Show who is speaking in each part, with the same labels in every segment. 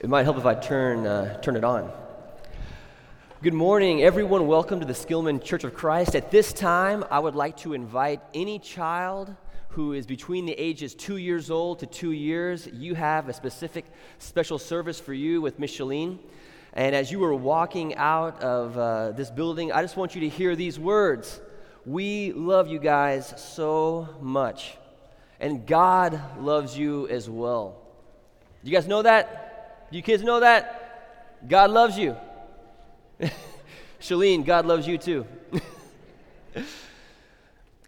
Speaker 1: It might help if I turn, uh, turn it on. Good morning, everyone. Welcome to the Skillman Church of Christ. At this time, I would like to invite any child who is between the ages two years old to two years. You have a specific special service for you with Micheline. And as you were walking out of uh, this building, I just want you to hear these words We love you guys so much, and God loves you as well. Do you guys know that? Do you kids know that? God loves you. Shalene, God loves you too.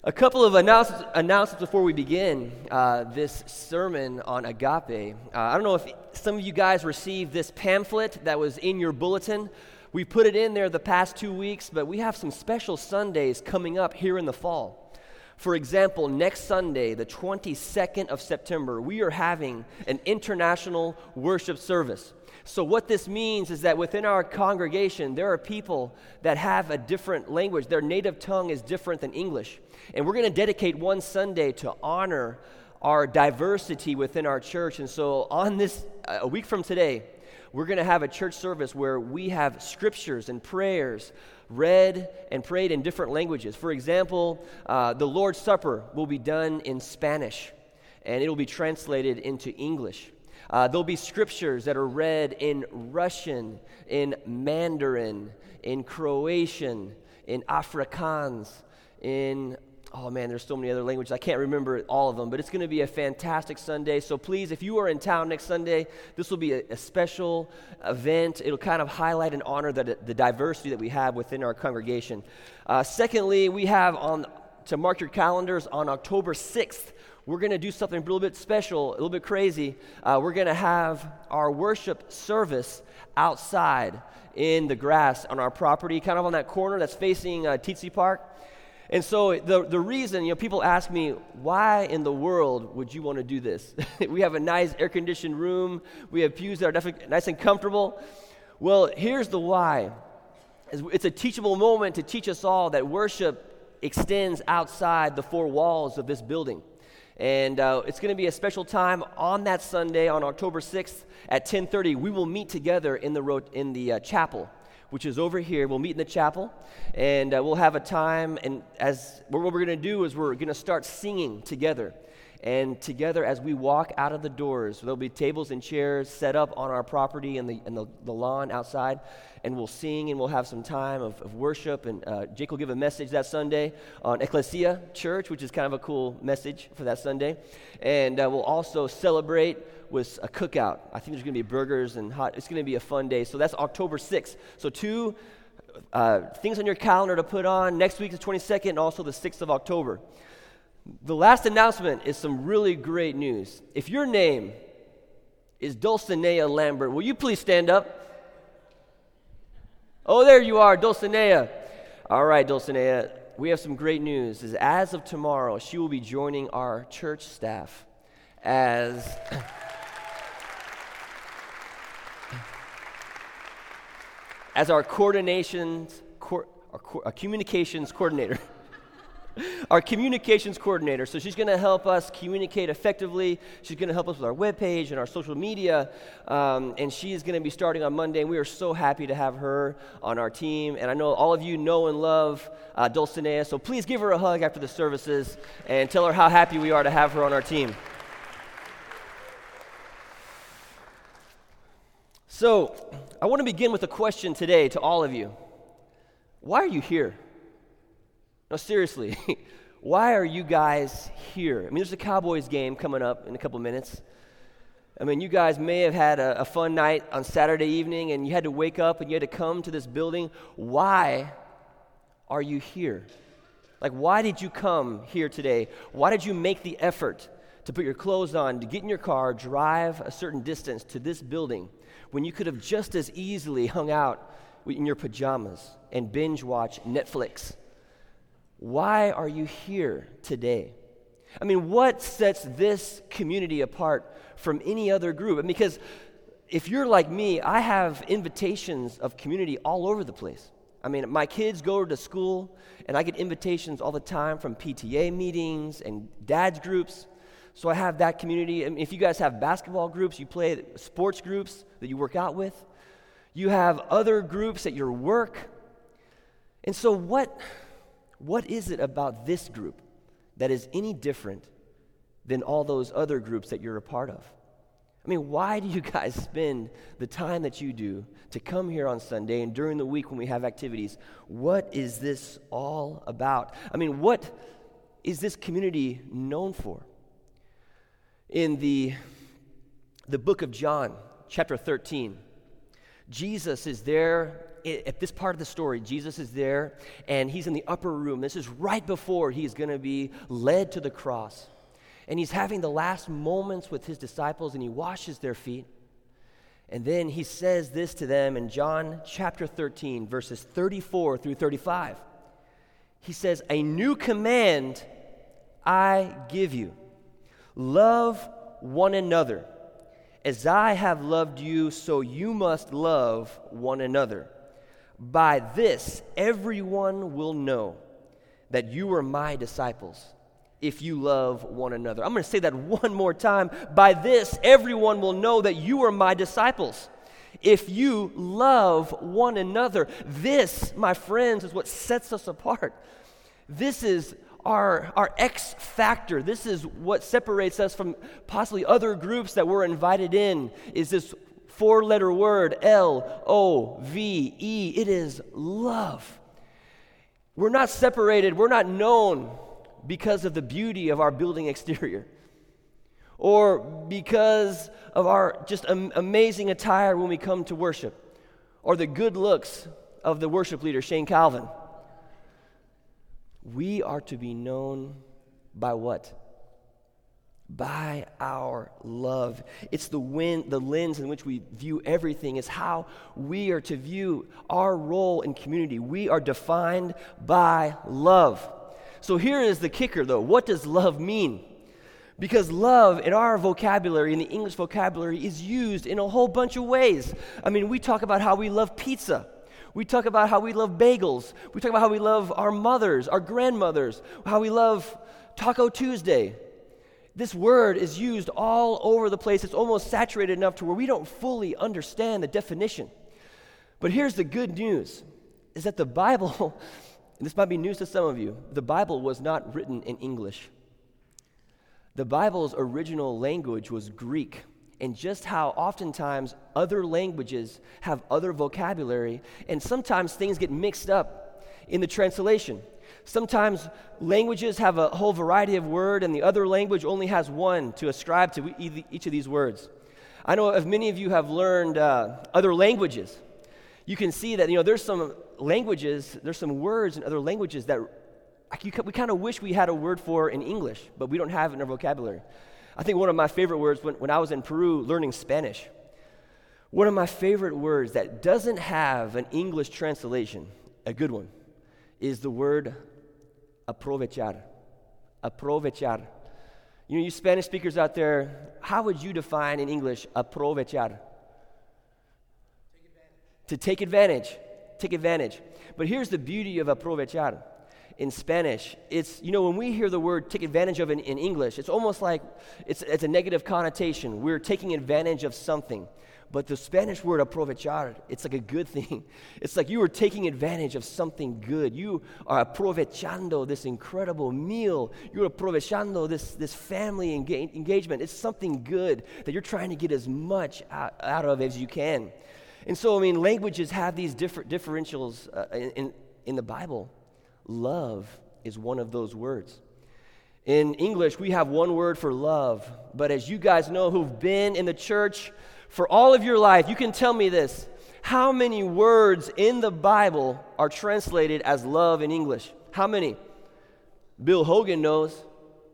Speaker 1: A couple of announcements, announcements before we begin uh, this sermon on agape. Uh, I don't know if some of you guys received this pamphlet that was in your bulletin. We put it in there the past two weeks, but we have some special Sundays coming up here in the fall. For example, next Sunday, the 22nd of September, we are having an international worship service. So, what this means is that within our congregation, there are people that have a different language. Their native tongue is different than English. And we're going to dedicate one Sunday to honor our diversity within our church. And so, on this, a week from today, we're going to have a church service where we have scriptures and prayers read and prayed in different languages. For example, uh, the Lord's Supper will be done in Spanish and it will be translated into English. Uh, there'll be scriptures that are read in Russian, in Mandarin, in Croatian, in Afrikaans, in oh man, there's so many other languages. I can't remember all of them, but it's going to be a fantastic Sunday. So please, if you are in town next Sunday, this will be a, a special event. It'll kind of highlight and honor the, the diversity that we have within our congregation. Uh, secondly, we have on to mark your calendars on October 6th. We're going to do something a little bit special, a little bit crazy. Uh, we're going to have our worship service outside in the grass on our property, kind of on that corner that's facing uh, Tietze Park. And so the, the reason, you know, people ask me, why in the world would you want to do this? we have a nice air conditioned room, we have pews that are definitely nice and comfortable. Well, here's the why it's a teachable moment to teach us all that worship extends outside the four walls of this building. And uh, it's going to be a special time on that Sunday, on October 6th at 10:30. We will meet together in the, ro- in the uh, chapel which is over here. We'll meet in the chapel, and uh, we'll have a time. And as what we're going to do is we're going to start singing together. And together, as we walk out of the doors, there'll be tables and chairs set up on our property and the, and the, the lawn outside. And we'll sing and we'll have some time of, of worship. And uh, Jake will give a message that Sunday on Ecclesia Church, which is kind of a cool message for that Sunday. And uh, we'll also celebrate with a cookout. I think there's going to be burgers and hot. It's going to be a fun day. So that's October 6th. So two uh, things on your calendar to put on. Next week, the 22nd, and also the 6th of October. The last announcement is some really great news. If your name is Dulcinea Lambert, will you please stand up? Oh, there you are, Dulcinea. All right, Dulcinea, we have some great news. As of tomorrow, she will be joining our church staff as. as our our, our communications coordinator. our communications coordinator. So she's going to help us communicate effectively. She's going to help us with our webpage and our social media. Um, and she is going to be starting on Monday. And we are so happy to have her on our team. And I know all of you know and love uh, Dulcinea. So please give her a hug after the services and tell her how happy we are to have her on our team. So, I want to begin with a question today to all of you. Why are you here? No, seriously, why are you guys here? I mean, there's a Cowboys game coming up in a couple minutes. I mean, you guys may have had a, a, fun night on Saturday evening and you had to wake up and you had to come to this building. Why are you here? Like, why did you come here today? Why did you make the effort to put your clothes on, to get in your car, drive a certain distance to this building? when you could have just as easily hung out in your pajamas and binge watch Netflix? Why are you here today? I mean, what sets this community apart from any other group? because if you're like me, I have invitations of community all over the place. I mean, my kids go to school, and I get invitations all the time from PTA meetings and dads groups. So I have that community. I mean, if you guys have basketball groups, you play sports groups that you work out with, you have other groups at your work. And so, what, what is it about this group that is any different than all those other groups that you're a part of? I mean, why do you guys spend the time that you do to come here on Sunday and during the week when we have activities? What is this all about? I mean, what is this community known for? In the, the book of John, chapter 13, Jesus is there at this part of the story, Jesus is there and he's in the upper room. This is right before he's going to be led to the cross and he's having the last moments with his disciples and he washes their feet. And then he says this to them in John chapter 13, verses 34 through 35. He says, A new command I give you love one another. As I have loved you, so you must love one another. By this, everyone will know that you are my disciples if you love one another. I'm going to say that one more time. By this, everyone will know that you are my disciples. If you love one another, this, my friends, is what sets us apart. This is our, our X factor. This is what separates us from possibly other groups that we're invited in, is this four letter word L O V E. It is love. We're not separated, we're not known because of the beauty of our building exterior or because of our just am- amazing attire when we come to worship or the good looks of the worship leader, Shane Calvin. We are to be known by what? By our love. It's the, win- the lens in which we view everything, is how we are to view our role in community. We are defined by love. So here is the kicker, though. What does love mean? Because love in our vocabulary, in the English vocabulary, is used in a whole bunch of ways. I mean, we talk about how we love pizza. We talk about how we love bagels. We talk about how we love our mothers, our grandmothers, how we love Taco Tuesday. This word is used all over the place. It's almost saturated enough to where we don't fully understand the definition. But here's the good news is that the Bible and this might be news to some of you, the Bible was not written in English. The Bible's original language was Greek. And just how oftentimes other languages have other vocabulary, and sometimes things get mixed up in the translation. Sometimes languages have a whole variety of word, and the other language only has one to ascribe to each of these words. I know if many of you have learned uh, other languages, you can see that you know there's some languages, there's some words in other languages that we kind of wish we had a word for in English, but we don't have it in our vocabulary. I think one of my favorite words when, when I was in Peru learning Spanish, one of my favorite words that doesn't have an English translation, a good one, is the word aprovechar. Aprovechar. You know, you Spanish speakers out there, how would you define in English aprovechar? Take to take advantage take advantage. But here's the beauty of aprovechar in Spanish. It's, you know, when we hear the word take advantage of in, in English, it's almost like it's, it's a negative connotation. We're taking advantage of something. But the Spanish word aprovechar, it's like a good thing. It's like you are taking advantage of something good. You are aprovechando this incredible meal. You're aprovechando this, this family enga- engagement. It's something good that you're trying to get as much out, out of as you can. And so, I mean, languages have these different differentials uh, in, in the Bible. Love is one of those words. In English, we have one word for love, but as you guys know who've been in the church for all of your life, you can tell me this. How many words in the Bible are translated as love in English? How many? Bill Hogan knows.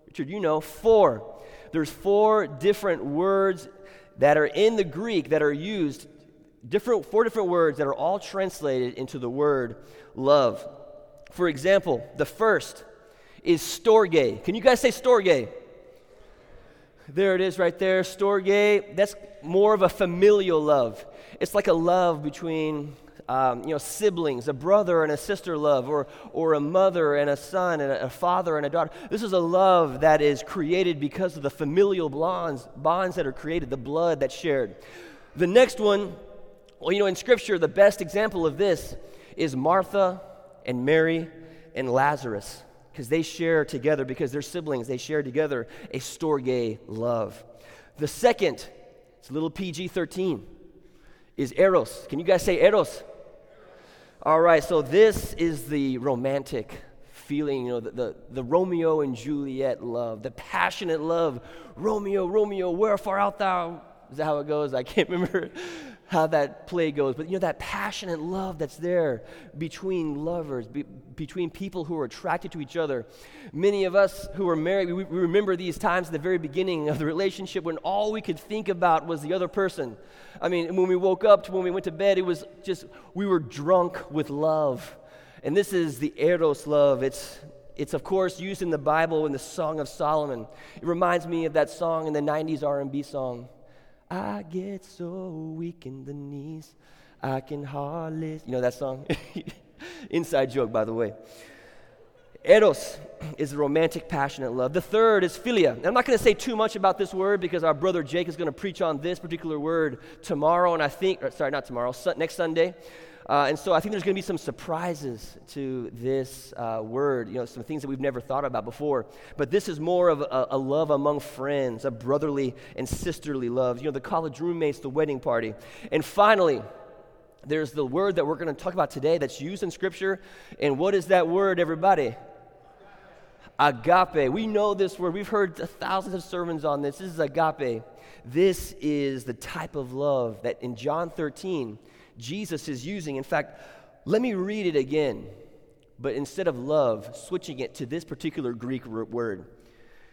Speaker 1: Richard, you know. Four. There's four different words that are in the Greek that are used different, four different words that are all translated into the word love. For example, the first is storge. Can you guys say storge? There it is right there, storge. That's more of a familial love. It's like a love between um, you know, siblings, a brother and a sister love, or, or a mother and a son, and a, a father and a daughter. This is a love that is created because of the familial bonds, bonds that are created, the blood that's shared. The next one, well, you know, in Scripture, the best example of this is Martha and Mary and Lazarus, because they share together, because they're siblings, they share together a storge love. The second, it's a little PG 13, is Eros. Can you guys say Eros? All right, so this is the romantic feeling, you know, the, the, the, Romeo and Juliet love, the passionate love. Romeo, Romeo, wherefore art thou? Is that how it goes? I can't remember how that play goes, but you know, that passionate love that's there between lovers, be, between people who are attracted to each other. Many of us who are married, we, we remember these times at the very beginning of the relationship when all we could think about was the other person. I mean, when we woke up to when we went to bed, it was just, we were drunk with love. And this is the Eros love. It's, it's of course used in the Bible in the Song of Solomon. It reminds me of that song in the 90s R&B song. I get so weak in the knees, I can hardly. You know that song? Inside joke, by the way. Eros is romantic, passionate love. The third is philia. I'm not going to say too much about this word because our brother Jake is going to preach on this particular word tomorrow, and I think, sorry, not tomorrow, next Sunday. Uh, and so I think there's going to be some surprises to this uh, word, you know, some things that we've never thought about before. But this is more of a, a, love among friends, a brotherly and sisterly love. You know, the college roommates, the wedding party. And finally, there's the word that we're going to talk about today that's used in Scripture. And what is that word, everybody? Agape. We know this word. We've heard thousands of sermons on this. This is agape. This is the type of love that in John 13, Jesus is using. In fact, let me read it again, but instead of love, switching it to this particular Greek word.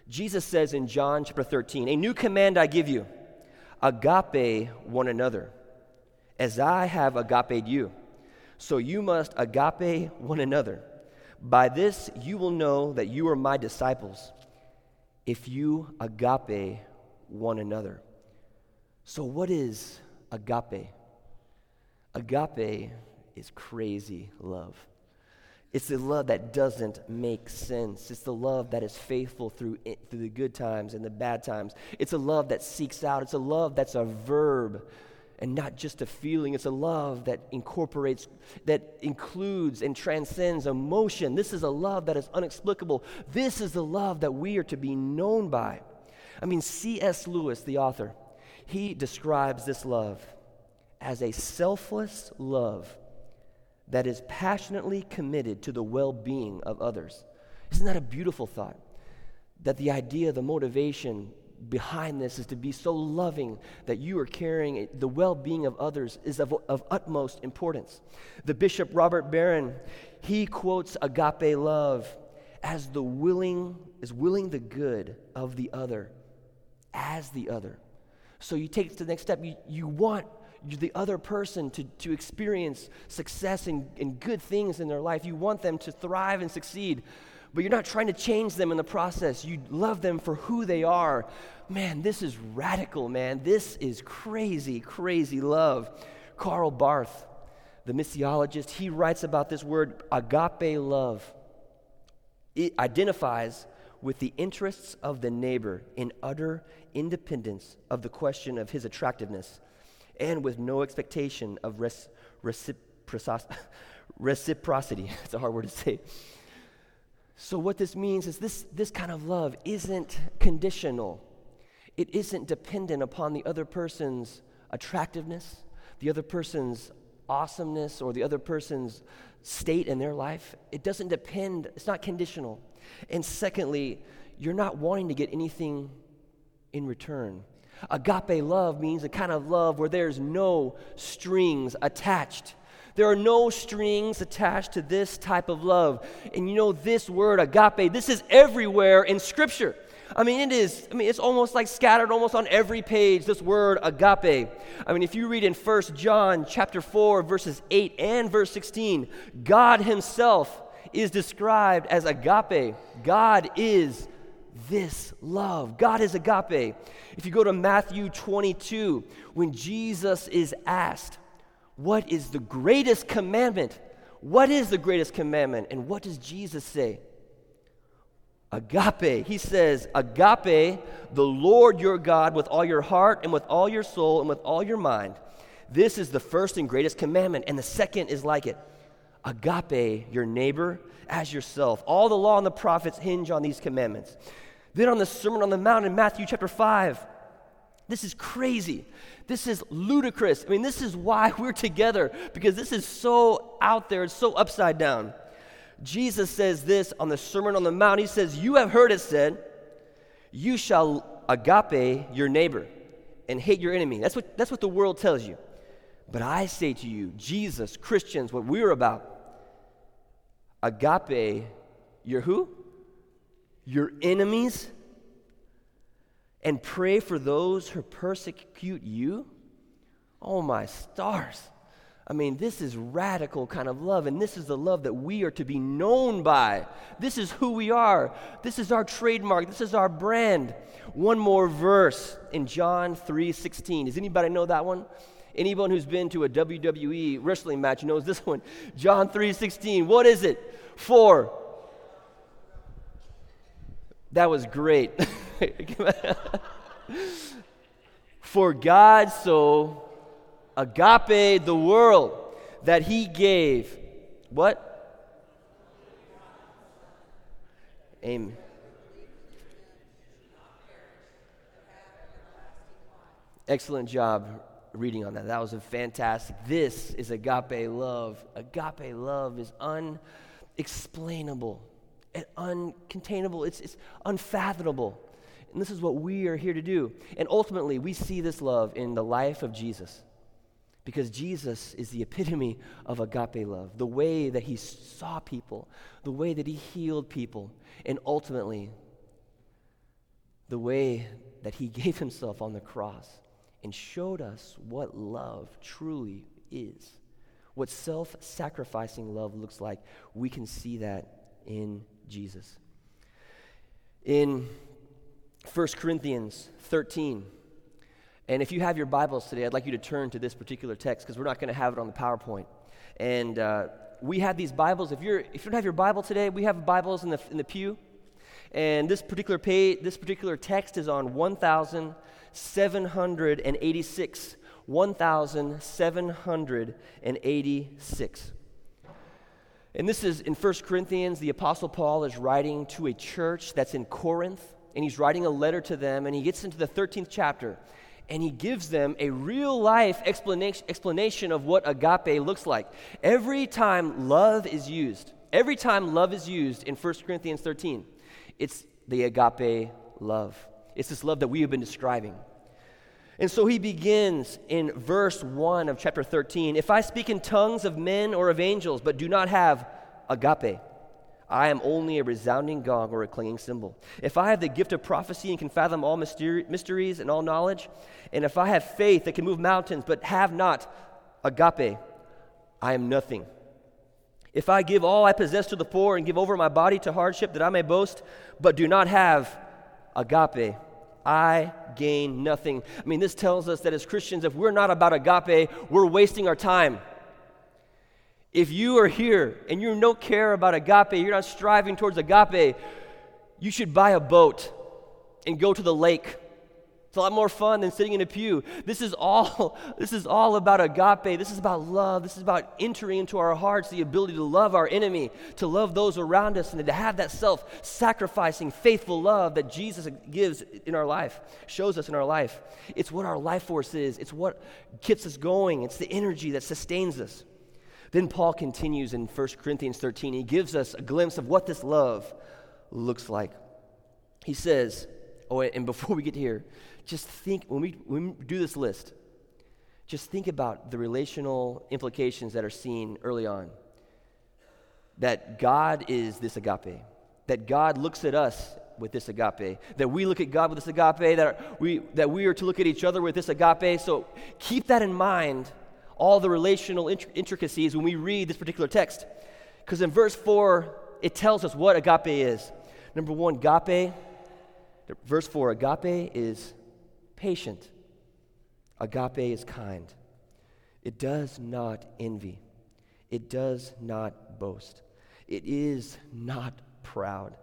Speaker 1: Jesus says in John chapter 13, A new command I give you agape one another, as I have agape you. So you must agape one another. By this you will know that you are my disciples, if you agape one another. So, what is agape? Agape is crazy love. It's the love that doesn't make sense. It's the love that is faithful through, it, through the good times and the bad times. It's a love that seeks out. It's a love that's a verb and not just a feeling. It's a love that incorporates, that includes and transcends emotion. This is a love that is inexplicable. This is the love that we are to be known by. I mean, C.S. Lewis, the author, he describes this love as a selfless love that is passionately committed to the well being of others. Isn't that a beautiful thought? That the idea, the motivation behind this is to be so loving that you are caring the well-being of others is of, of utmost importance the bishop robert barron he quotes agape love as the willing is willing the good of the other as the other so you take it to the next step you, you want the other person to, to experience success and, and good things in their life. You want them to thrive and succeed, but you're not trying to change them in the process. You love them for who they are. Man, this is radical, man. This is crazy, crazy love. Karl Barth, the missiologist, he writes about this word agape love. It identifies with the interests of the neighbor in utter independence of the question of his attractiveness and with no expectation of res- reciprocity. It's a hard word to say. So, what this means is this, this kind of love isn't conditional, it isn't dependent upon the other person's attractiveness, the other person's awesomeness, or the other person's state in their life. It doesn't depend, it's not conditional. And secondly, you're not wanting to get anything in return. Agape love means a kind of love where there's no strings attached. There are no strings attached to this type of love. And you know, this word, agape, this is everywhere in Scripture. I mean, it is, I mean, it's almost like scattered almost on every page, this word agape. I mean, if you read in 1 John chapter 4, verses 8 and verse 16, God Himself is described as agape. God is this love. God is agape. If you go to Matthew 22, when Jesus is asked, What is the greatest commandment? What is the greatest commandment? And what does Jesus say? Agape. He says, Agape, the Lord your God, with all your heart and with all your soul and with all your mind. This is the first and greatest commandment, and the second is like it. Agape your neighbor as yourself. All the law and the prophets hinge on these commandments. Then on the Sermon on the Mount in Matthew chapter 5, this is crazy. This is ludicrous. I mean, this is why we're together, because this is so out there, it's so upside down. Jesus says this on the Sermon on the Mount. He says, You have heard it said, You shall agape your neighbor and hate your enemy. That's what, that's what the world tells you. But I say to you, Jesus, Christians, what we're about, agape your who? Your enemies and pray for those who persecute you? Oh, my stars. I mean, this is radical kind of love, and this is the love that we are to be known by. This is who we are. This is our trademark. This is our brand. One more verse in John 3:16. Does anybody know that one? Anyone who's been to a WWE wrestling match knows this one. John 3:16. What is it? For That was great. For God so agape the world that he gave what? Amen. Excellent job reading on that. That was a fantastic. This is agape love. Agape love is unexplainable and uncontainable. It's, it's unfathomable. And this is what we are here to do. And ultimately, we see this love in the life of Jesus. Because Jesus is the epitome of agape love, the way that he saw people, the way that he healed people, and ultimately, the way that he gave himself on the cross and showed us what love truly is. What self sacrificing love looks like. We can see that in Jesus. In 1 Corinthians 13. And if you have your Bibles today, I'd like you to turn to this particular text because we're not going to have it on the PowerPoint. And uh, we have these Bibles. If, you're, if you don't have your Bible today, we have Bibles in the, in the pew. And this particular, page, this particular text is on 1,786. 1,786. And this is in 1 Corinthians, the Apostle Paul is writing to a church that's in Corinth and he's writing a letter to them, and he gets into the 13th chapter, and he gives them a real life explanation, explanation of what agape looks like. Every time love is used, every time love is used in 1 Corinthians 13, it's the agape love. It's this love that we have been describing. And so he begins in verse 1 of chapter 13 If I speak in tongues of men or of angels, but do not have agape, I am only a resounding gong or a clanging cymbal. If I have the gift of prophecy and can fathom all mysteries and all knowledge, and if I have faith that can move mountains but have not agape, I am nothing. If I give all I possess to the poor and give over my body to hardship that I may boast, but do not have agape, I gain nothing. I mean, this tells us that as Christians, if we're not about agape, we're wasting our time. If you are here and you don't care about agape, you're not striving towards agape, you should buy a boat and go to the lake. It's a lot more fun than sitting in a pew. This is all this is all about agape. This is about love. This is about entering into our hearts the ability to love our enemy, to love those around us and to have that self-sacrificing, faithful love that Jesus gives in our life, shows us in our life. It's what our life force is. It's what keeps us going. It's the energy that sustains us. Then Paul continues in 1 Corinthians 13. He gives us a glimpse of what this love looks like. He says, oh, and before we get here, just think, when we, when we do this list, just think about the relational implications that are seen early on. That God is this agape, that God looks at us with this agape, that we look at God with this agape, that we, that we are to look at each other with this agape. So keep that in mind all the relational intricacies when we read this particular text. Because in verse 4, it tells us what agape is. Number one, agape, verse 4, agape is patient, agape is kind. It does not envy. It does not boast. It is not proud.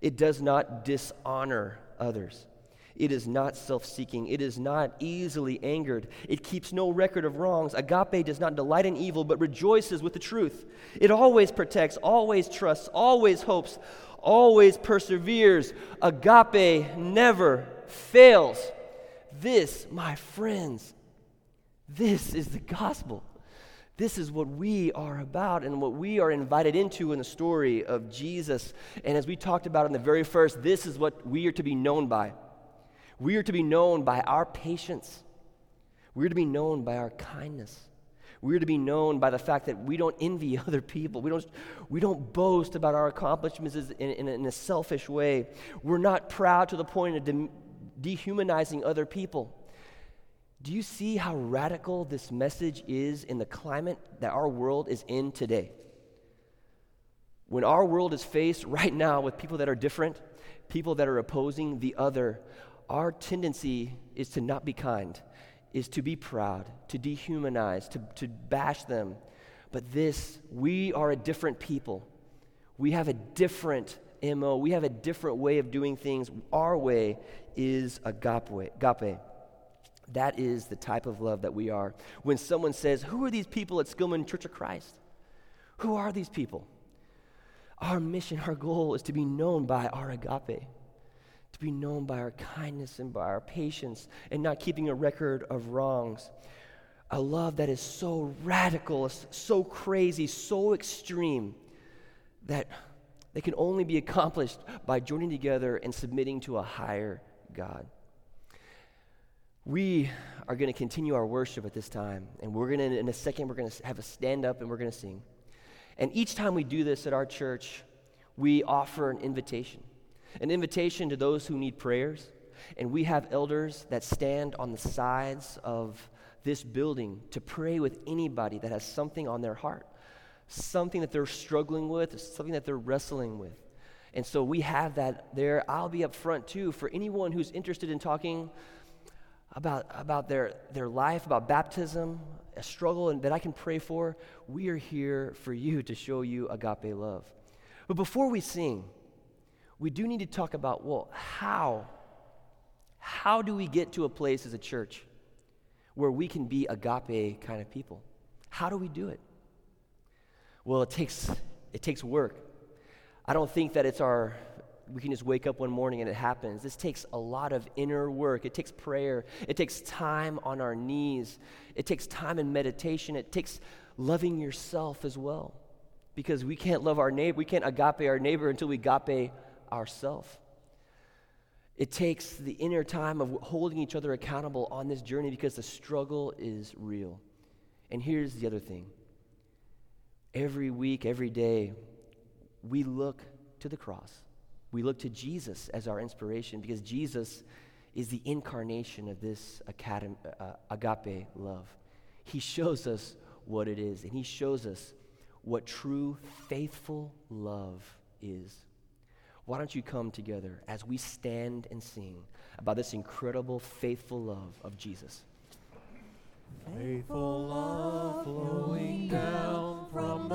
Speaker 1: It does not dishonor others. It is not self seeking. It is not easily angered. It keeps no record of wrongs. Agape does not delight in evil, but rejoices with the truth. It always protects, always trusts, always hopes, always perseveres. Agape never fails. This, my friends, this is the gospel. This is what we are about and what we are invited into in the story of Jesus. And as we talked about in the very first, this is what we are to be known by. We are to be known by our patience. We are to be known by our kindness. We are to be known by the fact that we don't envy other people. We don't, we don't boast about our accomplishments in, in, in a selfish way. We're not proud to the point of de- dehumanizing other people. Do you see how radical this message is in the climate that our world is in today? When our world is faced right now with people that are different, people that are opposing the other, our tendency is to not be kind, is to be proud, to dehumanize, to, to bash them. But this, we are a different people. We have a different MO. We have a different way of doing things. Our way is agape. agape. That is the type of love that we are. When someone says, Who are these people at Skillman Church of Christ? Who are these people? Our mission, our goal is to be known by our agape, to be known by our kindness and by our patience, and not keeping a record of wrongs. A love that is so radical, so crazy, so extreme that they can only be accomplished by joining together and submitting to a higher God. We are going to continue our worship at this time, and we're going to, in a second, we're going to have a stand up and we're going to sing. And each time we do this at our church, we offer an invitation an invitation to those who need prayers. And we have elders that stand on the sides of this building to pray with anybody that has something on their heart, something that they're struggling with, something that they're wrestling with. And so we have that there. I'll be up front too for anyone who's interested in talking about, about their, their life, about baptism, a struggle and that I can pray for, we are here for you to show you agape love. But before we sing, we do need to talk about well, how? How do we get to a place as a church where we can be agape kind of people? How do we do it? Well, it takes, it takes work. I don't think that it's our we can just wake up one morning and it happens. This takes a lot of inner work. It takes prayer. It takes time on our knees. It takes time in meditation. It takes loving yourself as well. Because we can't love our neighbor, we can't agape our neighbor until we agape ourselves. It takes the inner time of holding each other accountable on this journey because the struggle is real. And here's the other thing every week, every day, we look to the cross we look to Jesus as our inspiration because Jesus is the incarnation of this academy, uh, agape love. He shows us what it is, and He shows us what true, faithful love is. Why don't you come together as we stand and sing about this incredible, faithful love of Jesus?
Speaker 2: Faithful love flowing down from.